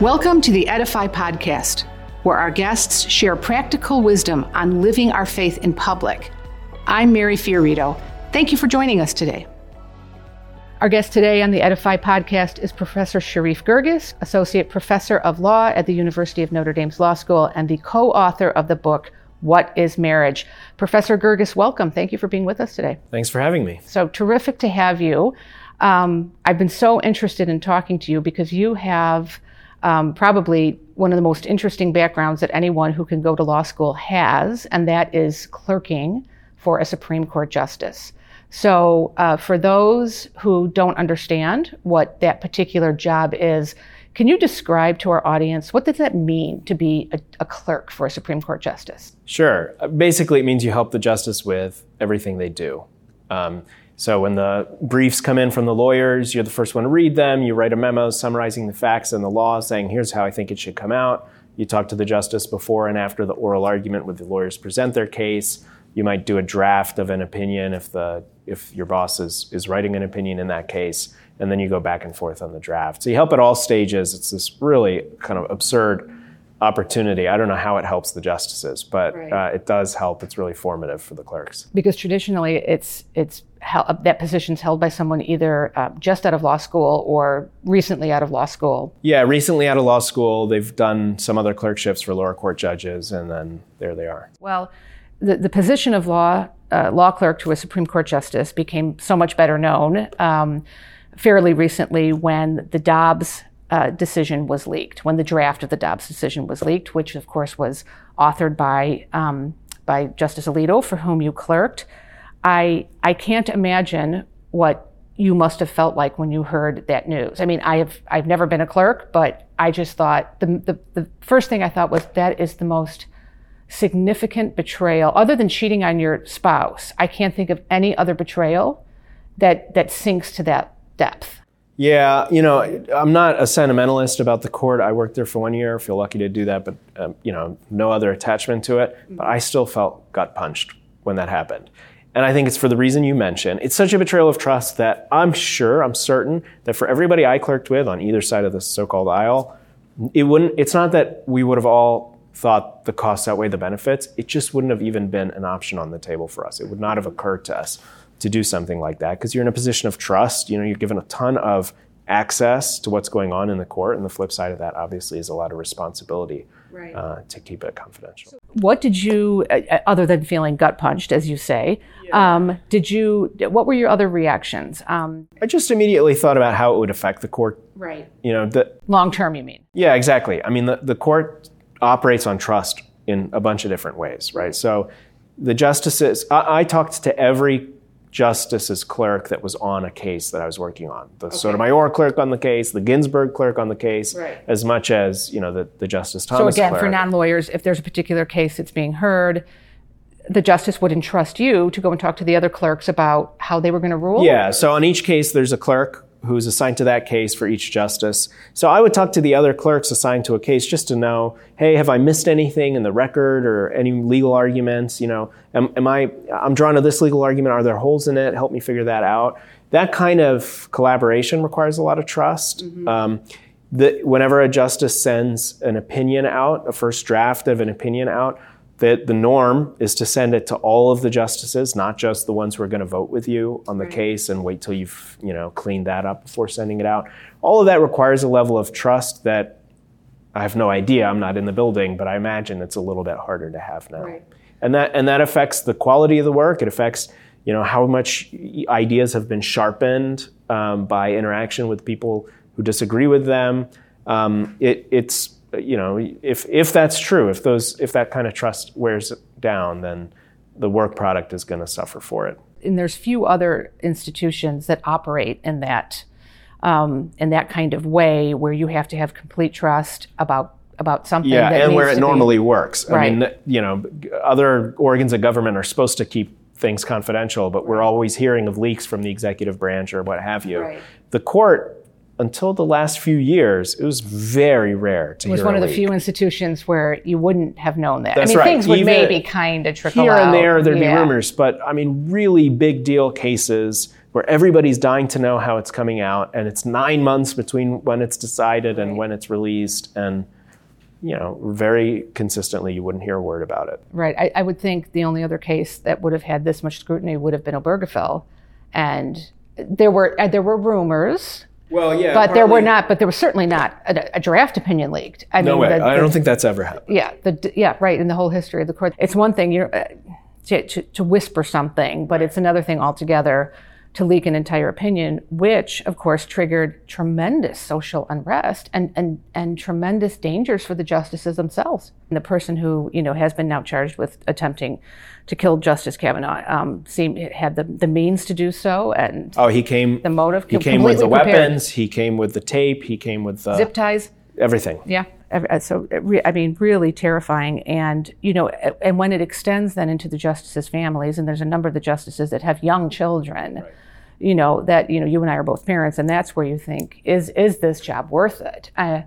Welcome to the Edify Podcast, where our guests share practical wisdom on living our faith in public. I'm Mary Fiorito. Thank you for joining us today. Our guest today on the Edify podcast is Professor Sherif Girgis, Associate Professor of Law at the University of Notre Dame's Law School and the co author of the book, What is Marriage? Professor Girgis, welcome. Thank you for being with us today. Thanks for having me. So terrific to have you. Um, I've been so interested in talking to you because you have um, probably one of the most interesting backgrounds that anyone who can go to law school has, and that is clerking for a Supreme Court justice. So, uh, for those who don't understand what that particular job is, can you describe to our audience what does that mean to be a, a, clerk for a Supreme Court justice? Sure. Basically, it means you help the justice with everything they do. Um, so when the briefs come in from the lawyers, you're the first one to read them. You write a memo summarizing the facts and the law, saying, here's how I think it should come out. You talk to the justice before and after the oral argument with the lawyers present their case. You might do a draft of an opinion if the if your boss is is writing an opinion in that case, and then you go back and forth on the draft. So you help at all stages. It's this really kind of absurd opportunity. I don't know how it helps the justices, but right. uh, it does help. It's really formative for the clerks. Because traditionally, it's it's held, that position's held by someone either uh, just out of law school or recently out of law school. Yeah, recently out of law school. They've done some other clerkships for lower court judges, and then there they are. Well the, the position of law uh, law clerk to a Supreme Court justice became so much better known um, fairly recently when the Dobbs uh, decision was leaked, when the draft of the Dobbs decision was leaked, which of course was authored by um, by Justice Alito, for whom you clerked. I I can't imagine what you must have felt like when you heard that news. I mean, I have I've never been a clerk, but I just thought the the, the first thing I thought was that is the most significant betrayal, other than cheating on your spouse, I can't think of any other betrayal that that sinks to that depth. Yeah, you know, I'm not a sentimentalist about the court. I worked there for one year. I Feel lucky to do that, but um, you know, no other attachment to it. But I still felt gut punched when that happened. And I think it's for the reason you mentioned. It's such a betrayal of trust that I'm sure, I'm certain that for everybody I clerked with on either side of the so-called aisle, it wouldn't. It's not that we would have all thought the costs outweigh the benefits, it just wouldn't have even been an option on the table for us. It would not have occurred to us to do something like that because you're in a position of trust. You know, you're given a ton of access to what's going on in the court, and the flip side of that, obviously, is a lot of responsibility right. uh, to keep it confidential. What did you, uh, uh, other than feeling gut punched, as you say, yeah. um, did you? What were your other reactions? Um, I just immediately thought about how it would affect the court. Right. You know, the long term. You mean? Yeah, exactly. I mean, the the court operates on trust in a bunch of different ways, right? So the justices, I, I talked to every justice's clerk that was on a case that I was working on. The okay. Sotomayor clerk on the case, the Ginsburg clerk on the case, right. as much as you know the, the Justice Thomas. So again, clerk. for non-lawyers, if there's a particular case that's being heard, the justice would entrust you to go and talk to the other clerks about how they were going to rule. Yeah. So on each case, there's a clerk who's assigned to that case for each justice. So I would talk to the other clerks assigned to a case just to know, hey, have I missed anything in the record or any legal arguments? You know, am, am I, I'm drawn to this legal argument. Are there holes in it? Help me figure that out. That kind of collaboration requires a lot of trust. Mm-hmm. Um, the, whenever a justice sends an opinion out, a first draft of an opinion out, that the norm is to send it to all of the justices, not just the ones who are going to vote with you on the right. case and wait till you've you know cleaned that up before sending it out. All of that requires a level of trust that I have no idea. I'm not in the building, but I imagine it's a little bit harder to have now. Right. And that and that affects the quality of the work. It affects you know how much ideas have been sharpened um, by interaction with people who disagree with them. Um, it, it's you know, if if that's true, if those if that kind of trust wears down, then the work product is going to suffer for it. And there's few other institutions that operate in that um, in that kind of way where you have to have complete trust about about something. Yeah, and where it normally be, works. Right. I mean, you know, other organs of government are supposed to keep things confidential, but we're always hearing of leaks from the executive branch or what have you. Right. The court until the last few years, it was very rare to It was one of the leak. few institutions where you wouldn't have known that. That's I mean, right. things would Even maybe kind of trickle here out. and there. There'd yeah. be rumors, but I mean, really big deal cases where everybody's dying to know how it's coming out, and it's nine months between when it's decided and when it's released, and you know, very consistently, you wouldn't hear a word about it. Right. I, I would think the only other case that would have had this much scrutiny would have been Obergefell, and there were uh, there were rumors. Well, yeah, but there were not. But there was certainly not a, a draft opinion leaked. I no mean, way. The, I don't think that's ever happened. Yeah. The, yeah. Right. In the whole history of the court, it's one thing you know, uh, to, to, to whisper something, but it's another thing altogether to leak an entire opinion, which of course triggered tremendous social unrest and, and, and tremendous dangers for the justices themselves. And the person who, you know, has been now charged with attempting to kill Justice Kavanaugh um, seemed had the, the means to do so and oh he came the motive he came with the prepared. weapons he came with the tape he came with the zip ties everything yeah uh, so I mean, really terrifying. And you know, and when it extends then into the justices' families, and there's a number of the justices that have young children. Right. You know that you know you and I are both parents, and that's where you think is is this job worth it? Uh,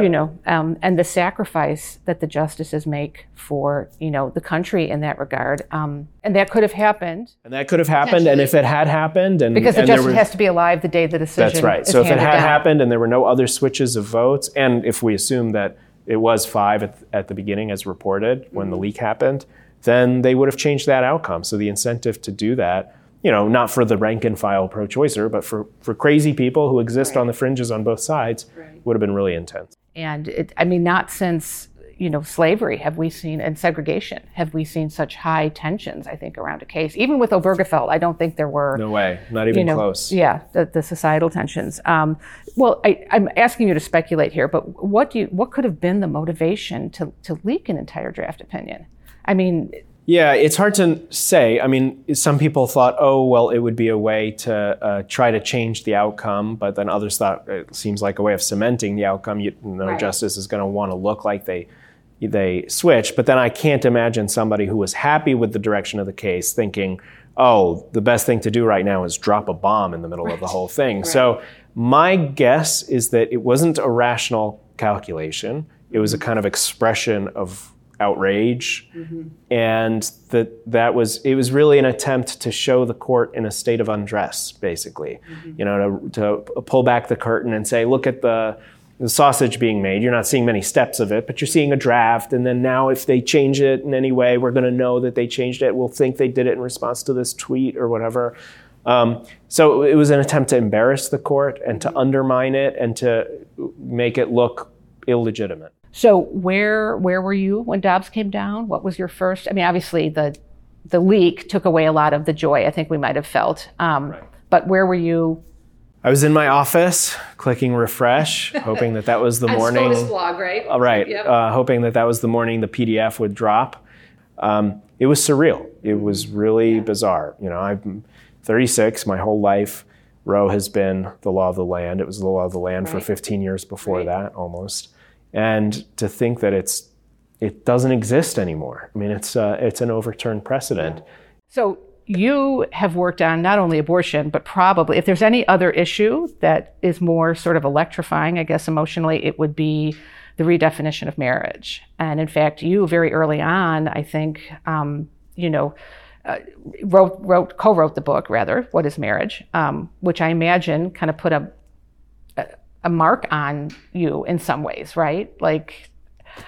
you know, um, and the sacrifice that the justices make for you know the country in that regard, um, and that could have happened. And that could have happened, and if it had happened, and because the and justice was, has to be alive the day the decision. That's right. so if it had down. happened, and there were no other switches of votes, and if we assume that it was five at, at the beginning as reported when mm-hmm. the leak happened, then they would have changed that outcome. So the incentive to do that you know, not for the rank and file pro choicer, but for, for crazy people who exist right. on the fringes on both sides, right. Would have been really intense. And it, I mean, not since you know slavery have we seen and segregation have we seen such high tensions i think around a case. Even with obergefell i don't think there were no way. Not even you know, close. yeah the, the societal tensions. Um, well I, am asking you to speculate here but what do you what could have been the motivation to, to leak an entire draft opinion? I mean yeah, it's hard to say. I mean, some people thought, oh, well, it would be a way to uh, try to change the outcome, but then others thought it seems like a way of cementing the outcome. You, know, right. justice is going to want to look like they they switch. But then I can't imagine somebody who was happy with the direction of the case thinking, oh, the best thing to do right now is drop a bomb in the middle right. of the whole thing. Right. So my guess is that it wasn't a rational calculation. It was a kind of expression of outrage. Mm-hmm. and that that was it was really an attempt to show the court in a state of undress basically. Mm-hmm. you know to, to pull back the curtain and say look at the the sausage being made. You're not seeing many steps of it but you're seeing a draft. And then now if they change it in any way we're going to know that they changed it. We'll think they did it in response to this tweet or whatever. Um, so it was an attempt to embarrass the court and to mm-hmm. undermine it and to make it look illegitimate so where where were you when Dobbs came down? What was your first? I mean, obviously the the leak took away a lot of the joy I think we might have felt. Um, right. But where were you? I was in my office clicking refresh, hoping that that was the morning. blog, right? Uh, right. Yep. Uh, hoping that that was the morning the PDF would drop. Um, it was surreal. It was really yeah. bizarre. You know, I'm 36. My whole life, Roe has been the law of the land. It was the law of the land right. for 15 years before right. that, almost and to think that it's it doesn't exist anymore. I mean, it's uh, it's an overturned precedent. So you have worked on not only abortion, but probably if there's any other issue that is more sort of electrifying, I guess emotionally, it would be the redefinition of marriage. And in fact, you very early on, I think, um, you know. Uh, wrote, wrote, co-wrote the book rather. What is marriage? Um, which I imagine kind of put a a mark on you in some ways, right? Like,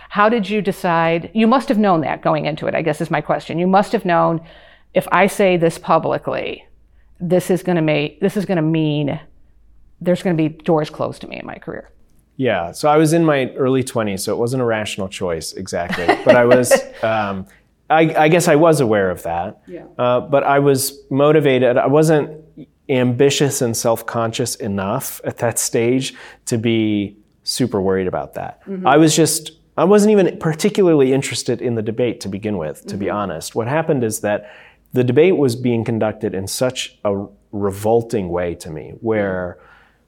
how did you decide? You must have known that going into it, I guess is my question. You must have known if I say this publicly, this is going to make this is going to mean there's going to be doors closed to me in my career. Yeah, so I was in my early 20s, so it wasn't a rational choice exactly, but I was. Um, I, I, guess I was aware of that, yeah. uh, but I was motivated. I wasn't ambitious and self-conscious enough at that stage to be super worried about that. Mm-hmm. I was just I wasn't even particularly interested in the debate to begin with, to mm-hmm. be honest. What happened is that the debate was being conducted in such a revolting way to me, where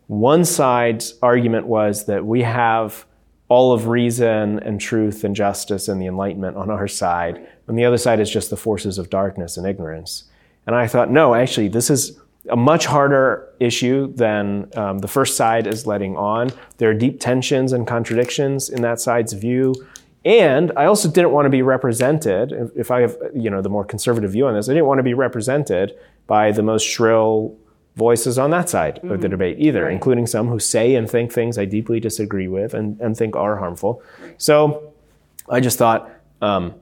one side's argument was that we have all of reason and truth and justice and the enlightenment on our side, and the other side is just the forces of darkness and ignorance. And I thought, no, actually, this is a much harder issue than um, the first side is letting on. There are deep tensions and contradictions in that side's view. And I also didn't want to be represented, if I have you know the more conservative view on this, I didn't want to be represented by the most shrill voices on that side of the debate either, Right. including some who say and think things I deeply disagree with and, and think are harmful. So I just thought, um,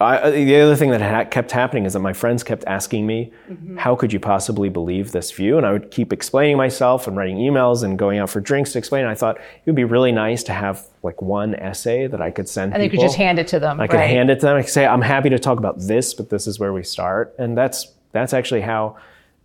I, the other thing that ha- kept happening is that my friends kept asking me, "How could you possibly believe this view?" And I would keep explaining myself and writing emails and going out for drinks to explain. I thought it would be really nice to have like one essay that I could send. And you could just hand it to them. I could hand it to them. I could say, "I'm happy to talk about this, but this is where we start." And that's that's actually how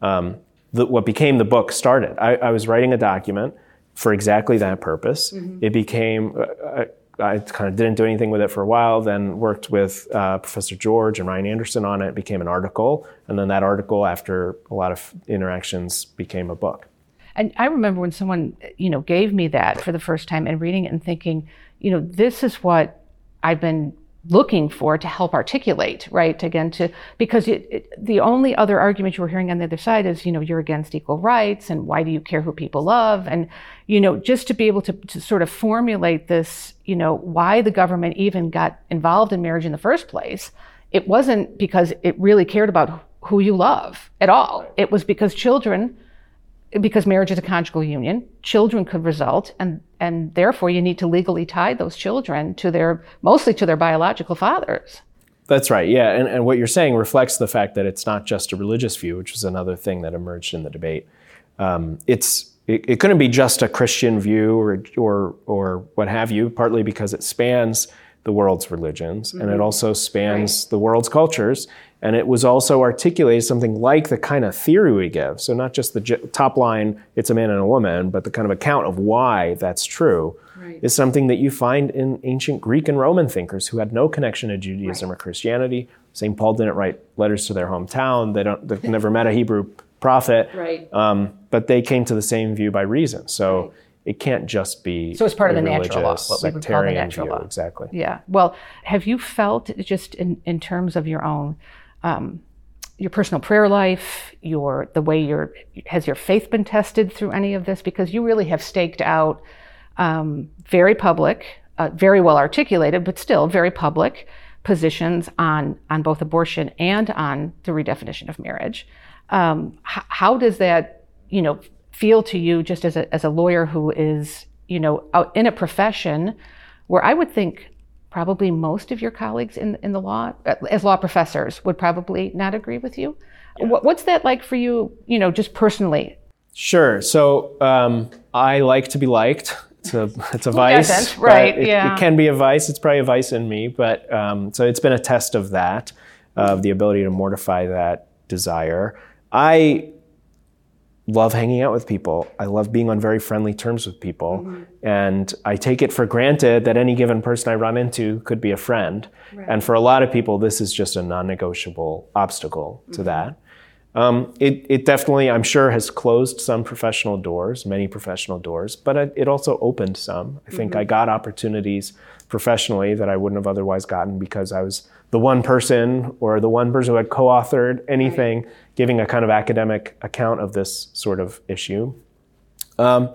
um, the, what became the book started. I, I was writing a document for exactly that purpose. Mm-hmm. It became. Uh, I, kind of didn't do anything with it for a while. Then worked with uh, Professor George and Ryan Anderson on. It became an article, and then that article, after a lot of interactions, became a book. And I remember when someone, you know, gave me that for the first time and reading it and thinking, you know, this is what I've been looking for to help articulate, right? Again, to because it, it, the only other argument you were hearing on the other side is, you know, you're against equal rights and why do you care who people love? And, you know, just to be able to, to sort of formulate this, you know, why the government even got involved in marriage in the first place, it wasn't because it really cared about who you love at all. It was because children because marriage is a conjugal union, children could result, and and therefore you need to legally tie those children to their mostly to their biological fathers. That's right. Yeah, and, and what you're saying reflects the fact that it's not just a religious view, which was another thing that emerged in the debate. Um, it's it, it couldn't be just a Christian view or or or what have you, partly because it spans the world's religions and it also spans the world's cultures. And it was also articulated something like the kind of theory we give. So not just the j- top line, it's a man and a woman, but the kind of account of why that's true is something that you find in ancient Greek and Roman thinkers who had no connection to Judaism or Christianity. St. Paul didn't write letters to their hometown. They don't, they've never met a Hebrew prophet. Right. Um, but they came to the same view by reason. So it can't just be So it's part of the natural law, what we would call the natural view. law. Exactly. Yeah. Well, have you felt just in, in terms of your own um, your personal prayer life, your the way your has your faith been tested through any of this? Because you really have staked out um, very public, uh, very well articulated, but still very public positions on on both abortion and on the redefinition of marriage. Um, h- how does that, you know, feel to you just as a as a lawyer who is, you know, in a profession where I would think probably most of your colleagues in in the law as law professors would probably not agree with you. What, what's that like for you? You know, just personally. Sure. So um, I like to be liked. It's a, it's a vice. Right, It, yeah. it can be a vice. It's probably a vice in me. But um, so it's been a test of that, of the ability to mortify that desire. I love hanging out with people. I love being on very friendly terms with people. Mm-hmm. And I take it for granted that any given person I run into could be a friend. And for a lot of people, this is just a non negotiable obstacle to that. Um, it, it definitely, I'm sure, has closed some professional doors, many professional doors, but it, it also opened some. I think I got opportunities professionally that I wouldn't have otherwise gotten because I was the one person or the one person who had co authored anything giving a kind of academic account of this sort of issue. Um,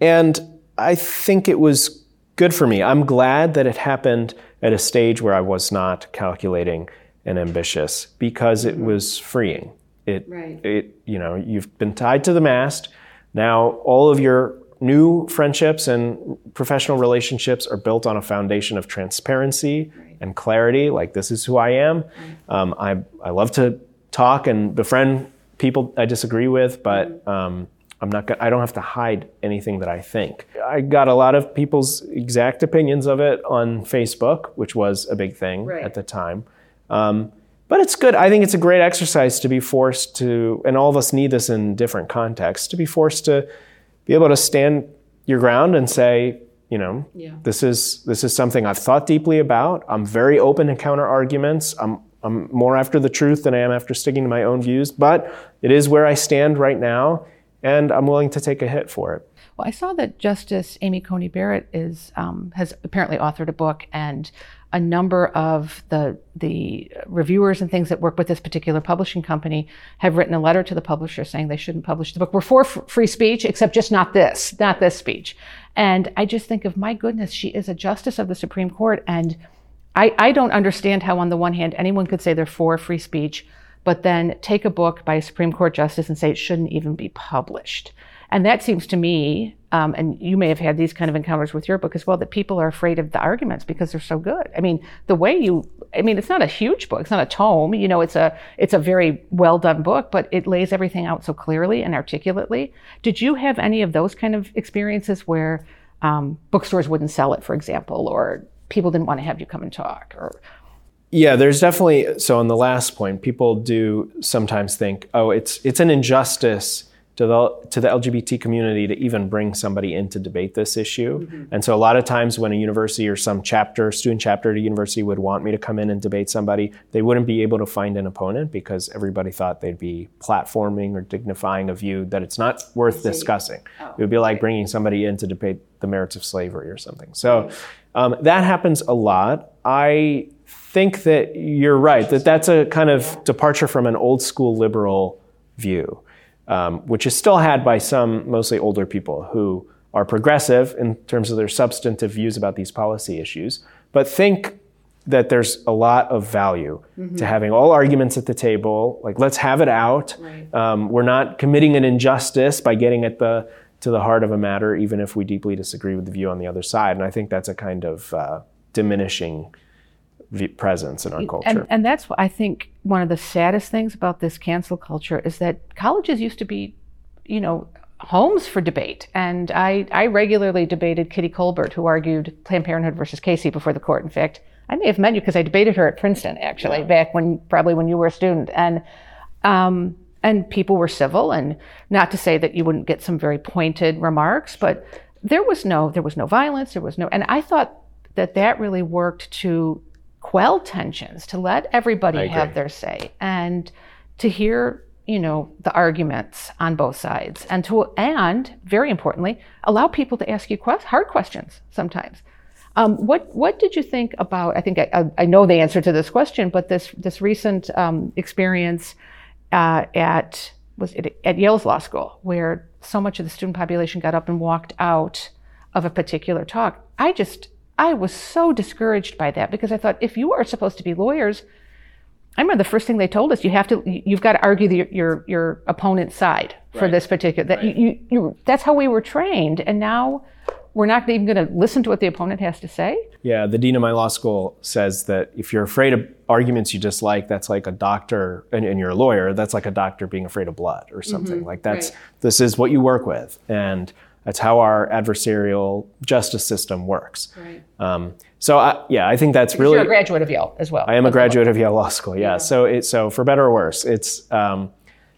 and I think it was good for me. I'm glad that it happened at a stage where I was not calculating and ambitious because it was freeing. It, Right. it, you know, you've been tied to the mast. Now all of your new friendships and professional relationships are built on a foundation of transparency and clarity. Like this is who I am. Um, I, I love to talk and befriend people I disagree with, but um, I'm not. Gonna, I don't have to hide anything that I think. I got a lot of people's exact opinions of it on Facebook, which was a big thing Right. at the time. Um, but it's good. I think it's a great exercise to be forced to, and all of us need this in different contexts, to be forced to be able to stand your ground and say, you know, Yeah. this is this is something I've thought deeply about. I'm very open to counter arguments. I'm I'm more after the truth than I am after sticking to my own views, but it is where I stand right now, and I'm willing to take a hit for it. Well, I saw that Justice Amy Coney Barrett is um, has apparently authored a book, and a number of the the reviewers and things that work with this particular publishing company have written a letter to the publisher saying they shouldn't publish the book. We're for f- free speech, except just not this, not this speech. And I just think of my goodness, she is a justice of the Supreme Court, and I, I don't understand how, on the one hand, anyone could say they're for free speech, but then take a book by a Supreme Court justice and say it shouldn't even be published. And that seems to me, um, and you may have had these kind of encounters with your book as well, that people are afraid of the arguments because they're so good. I mean, the way you, I mean, it's not a huge book, it's not a tome, you know, it's a, it's a very well done book, but it lays everything out so clearly and articulately. Did you have any of those kind of experiences where um, bookstores wouldn't sell it, for example, or people didn't want to have you come and talk, or yeah, there's definitely so on the last point, people do sometimes think, oh, it's it's an injustice to the to the LGBT community to even bring somebody in to debate this issue. Mm-hmm. And so a lot of times when a university or some chapter, student chapter at a university would want me to come in and debate somebody, they wouldn't be able to find an opponent because everybody thought they'd be platforming or dignifying a view that it's not worth discussing. Oh, it would be like bringing somebody in to debate the merits of slavery or something. So um, that happens a lot. I think that you're right that that's a kind of departure from an old school liberal view um, which is still had by some mostly older people who are progressive in terms of their substantive views about these policy issues, but think that there's a lot of value mm-hmm. to having all arguments at the table. Like, let's have it out. Right. Um, we're not committing an injustice by getting at the to the heart of a matter, even if we deeply disagree with the view on the other side. And I think that's a kind of uh, diminishing presence in our culture. And, and that's I think one of the saddest things about this cancel culture is that colleges used to be, you know, homes for debate. And I, I regularly debated Kitty Kolbert, who argued Planned Parenthood versus Casey before the court. In fact, I may have met you because I debated her at Princeton, actually, yeah. back when probably when you were a student. And um, and people were civil, and not to say that you wouldn't get some very pointed remarks, but there was no there was no violence. There was no, and I thought that that really worked to quell tensions, to let everybody have their say, and to hear you know the arguments on both sides, and to and very importantly, allow people to ask you hard questions sometimes. Um, what what did you think about? I think I, I, know the answer to this question, but this this recent um, experience uh, at was it at Yale's law school, where so much of the student population got up and walked out of a particular talk. I just I was so discouraged by that because I thought if you are supposed to be lawyers, I remember the first thing they told us you have to you've got to argue the, your your opponent's side for right. this particular that right. you, you that's how we were trained and now we're not even going to listen to what the opponent has to say. Yeah, the dean of my law school says that if you're afraid of arguments you dislike, that's like a doctor, and, and you're a lawyer, that's like a doctor being afraid of blood or something. Mm-hmm. Like that's right. this is what you work with, and that's how our adversarial justice system works. Right. Um, so I, yeah, I think that's because really. You're a graduate of Yale as well. I am a graduate of Yale Law School. Yeah. yeah. So it, so for better or worse, it's um,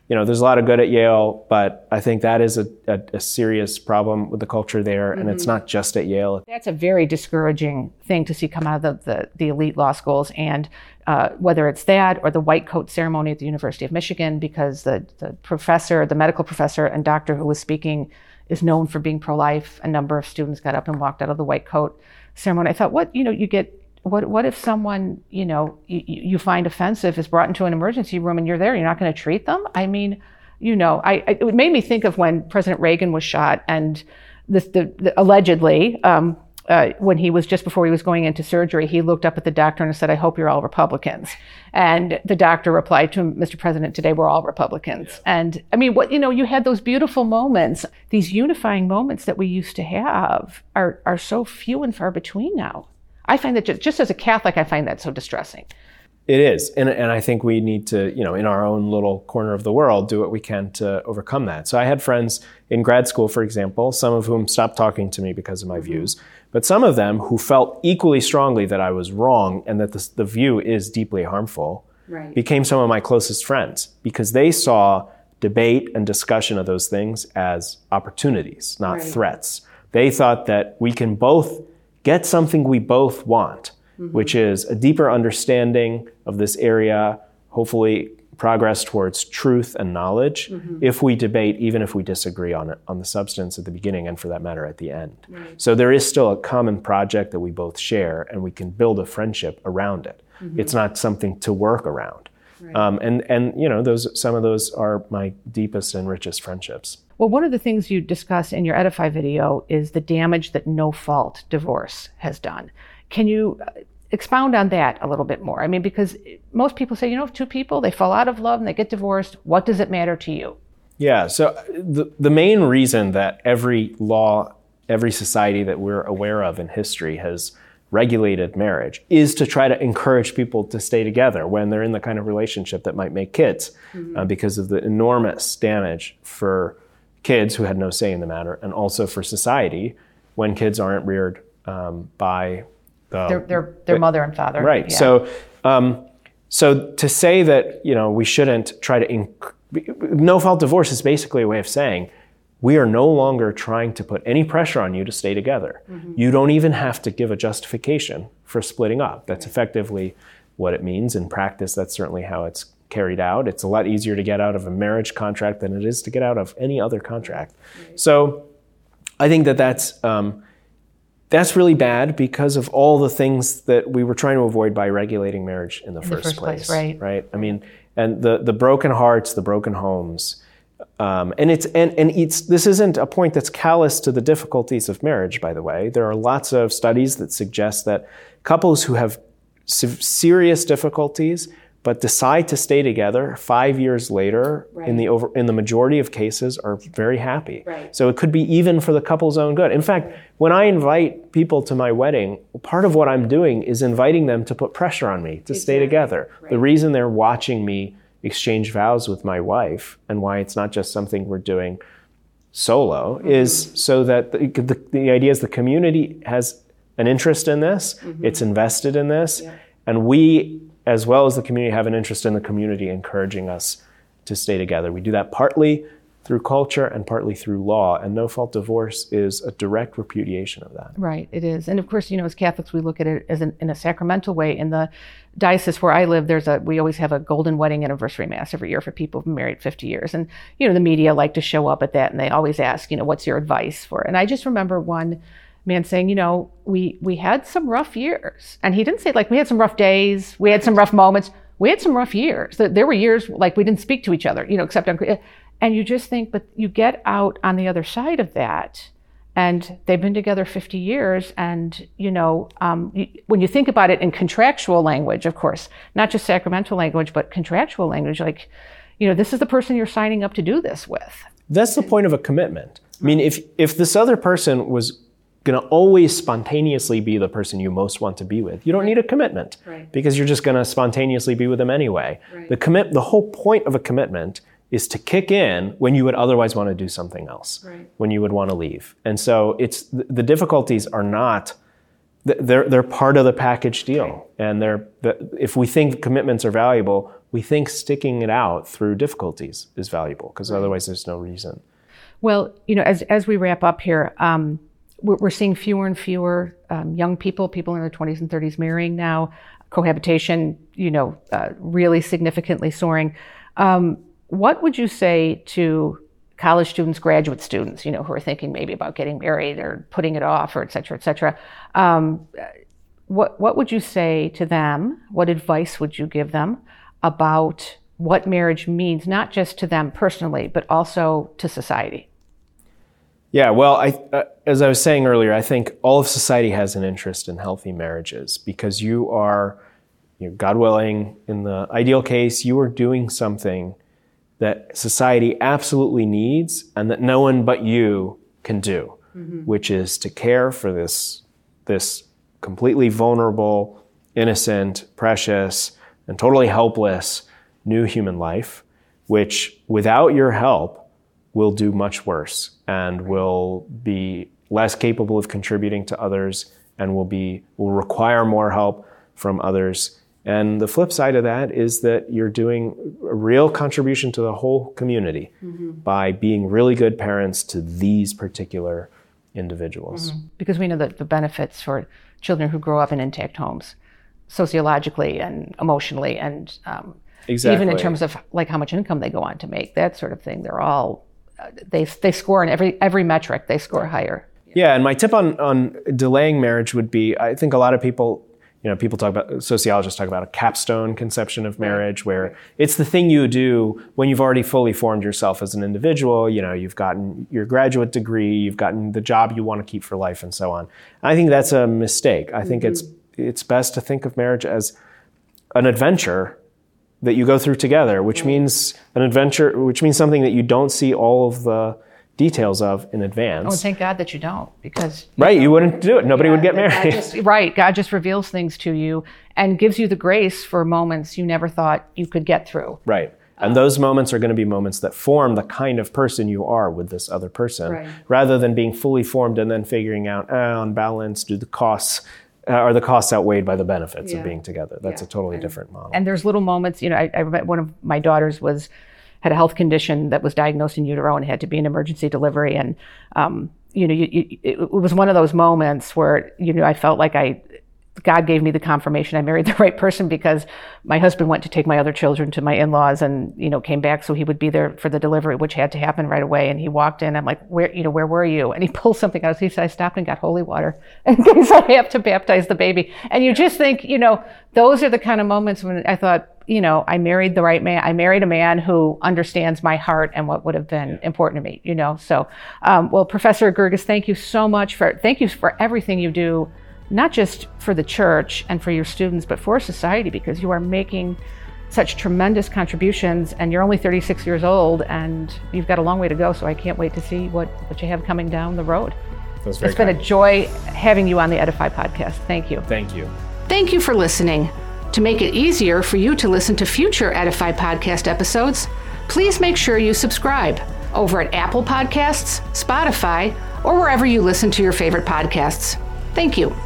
you know there's a lot of good at Yale, but I think that is a, a, a serious problem with the culture there, mm-hmm. and it's mm-hmm. not just at Yale. That's a very discouraging thing to see come out of the the, the elite law schools, and uh, whether it's that or the white coat ceremony at the University of Michigan, because the the professor, the medical professor and doctor who was speaking is known for being pro-life. A number of students got up and walked out of the white coat ceremony. I thought, what you know, you get what what if someone you know you, you find offensive is brought into an emergency room and you're there, you're not going to treat them? I mean, you know, I, I, it made me think of when President Reagan was shot and this the, the allegedly um, uh, when he was just before he was going into surgery, he looked up at the doctor and said, I hope you're all Republicans. And the doctor replied to him, Mr. President, today we're all Republicans. Yeah. And I mean, what, you know, you had those beautiful moments, these unifying moments that we used to have are, are so few and far between now. I find that just, just as a Catholic, I find that so distressing. It is. And, and I think we need to, you know, in our own little corner of the world, do what we can to overcome that. So I had friends in grad school, for example, some of whom stopped talking to me because of my mm-hmm. views, but some of them who felt equally strongly that I was wrong and that the, the view is deeply harmful right. became some of my closest friends because they saw debate and discussion of those things as opportunities, not right. threats. They thought that we can both get something we both want mm-hmm. which is a deeper understanding of this area, hopefully progress towards truth and knowledge mm-hmm. if we debate, even if we disagree on it, on the substance at the beginning and for that matter at the end. Right. So there is still a common project that we both share and we can build a friendship around it. Mm-hmm. It's not something to work around. Right. Um, and and you know those some of those are my deepest and richest friendships. Well, one of the things you discuss in your Edify video is the damage that no fault divorce has done. Can you expound on that a little bit more. I mean, because most people say, you know, if two people they fall out of love and they get divorced, what does it matter to you? Yeah. So the the main reason that every law, every society that we're aware of in history has regulated marriage is to try to encourage people to stay together when they're in the kind of relationship that might make kids, mm-hmm. uh, because of the enormous damage for kids who had no say in the matter, and also for society when kids aren't reared um, by the, their, their, their mother and father. Right. Yeah. So, um, so to say that you know we shouldn't try to inc- no fault divorce is basically a way of saying we are no longer trying to put any pressure on you to stay together. Mm-hmm. You don't even have to give a justification for splitting up. That's effectively what it means in practice. That's certainly how it's carried out. It's a lot easier to get out of a marriage contract than it is to get out of any other contract. So I think that that's um, that's really bad because of all the things that we were trying to avoid by regulating marriage in the, in first, the first, place, place. Right. Right. I mean, and the the broken hearts, the broken homes. Um, and it's and, and it's this isn't a point that's callous to the difficulties of marriage, by the way. There are lots of studies that suggest that couples who have serious difficulties but decide to stay together five years later right. in the over in the majority of cases are very happy right. so it could be even for the couple's own good in fact when i invite people to my wedding part of what i'm doing is inviting them to put pressure on me to exactly. stay together right. the reason they're watching me exchange vows with my wife and why it's not just something we're doing solo mm-hmm. is so that the, the, the, idea is the community has an interest in this mm-hmm. it's invested in this yeah. and we as well as the community have an interest in the community encouraging us to stay together. We do that partly through culture and partly through law. And no fault divorce is a direct repudiation of that. Right, it is. And of course, you know, as Catholics, we look at it as an, in a sacramental way. In the diocese where I live, there's a we always have a golden wedding anniversary mass every year for people who've been married 50 years. And you know, the media like to show up at that, and they always ask, you know, what's your advice for? It? And I just remember one man saying, you know, we we had some rough years, and he didn't say like we had some rough days, we had some rough moments, we had some rough years. There were years like we didn't speak to each other, you know, except on, and you just think, but you get out on the other side of that, and they've been together 50 years, and you know, um, you, when you think about it in contractual language, of course, not just sacramental language, but contractual language, like, you know, this is the person you're signing up to do this with. That's the point of a commitment. I mean, if if this other person was going to always spontaneously be the person you most want to be with. You don't need a commitment right. because you're just going to spontaneously be with them anyway. Right. The commit the whole point of a commitment is to kick in when you would otherwise want to do something else, right. when you would want to leave. And so it's the difficulties are not they're they're part of the package deal. And they're if we think commitments are valuable, we think sticking it out through difficulties is valuable because otherwise there's no reason. Well, you know, as as we wrap up here, um, we're seeing fewer and fewer um, young people, people in their 20s and 30s marrying now. Cohabitation, you know, uh, really significantly soaring. Um, what would you say to college students, graduate students, you know, who are thinking maybe about getting married or putting it off, or et cetera, et cetera? Um, what what would you say to them? What advice would you give them about what marriage means, not just to them personally, but also to society? Yeah, well, I, uh, as I was saying earlier, I think all of society has an interest in healthy marriages because you are, you know, God willing, in the ideal case, you are doing something that society absolutely needs and that no one but you can do, mm-hmm. which is to care for this, this completely vulnerable, innocent, precious, and totally helpless new human life, which without your help, will do much worse and will be less capable of contributing to others and will be will require more help from others. And the flip side of that is that you're doing a real contribution to the whole community mm-hmm. by being really good parents to these particular individuals. Mm-hmm. Because we know that the benefits for children who grow up in intact homes, sociologically and emotionally, and um, exactly. even in terms of like how much income they go on to make, that sort of thing, they're all they they score in every every metric. They score higher. Yeah, and my tip on on delaying marriage would be: I think a lot of people, you know, people talk about sociologists talk about a capstone conception of marriage, where it's the thing you do when you've already fully formed yourself as an individual. You know, you've gotten your graduate degree, you've gotten the job you want to keep for life, and so on. I think that's a mistake. I think mm-hmm. it's it's best to think of marriage as an adventure that you go through together, which means an adventure, which means something that you don't see all of the details of in advance. Oh, thank God that you don't, because right, you wouldn't do it. Nobody would get God married. just- right, God just reveals things to you and gives you the grace for moments you never thought you could get through. Right. And those moments are going to be moments that form the kind of person you are with this other person, Right. rather than being fully formed and then figuring out, ah, on balance, do the costs, uh, are the costs outweighed by the benefits Yeah. of being together? That's Yeah. a totally different model. And there's little moments, you know, I, I remember one of my daughters was had a health condition that was diagnosed in utero and had to be an emergency delivery. And, um, you know, you, you, it was one of those moments where, you know, I felt like I, God gave me the confirmation I married the right person because my husband went to take my other children to my in-laws and, you know, came back so he would be there for the delivery, which had to happen right away. And he walked in, I'm like, where, you know, where were you? And he pulled something out. He said, I stopped and got holy water and in case I have to baptize the baby. And you just think, you know, those are the kind of moments when I thought, you know, I married the right man. I married a man who understands my heart and what would have been important to me, you know. So, um, well, Professor Girgis, thank you so much for, thank you for everything you do not just for the church and for your students, but for society, because you are making such tremendous contributions and you're only 36 years old and you've got a long way to go. So I can't wait to see what, what you have coming down the road. That was very It's been a joy having you on the Edify podcast. Thank you. Thank you. Thank you for listening. To make it easier for you to listen to future Edify podcast episodes, please make sure you subscribe over at Apple Podcasts, Spotify, or wherever you listen to your favorite podcasts. Thank you.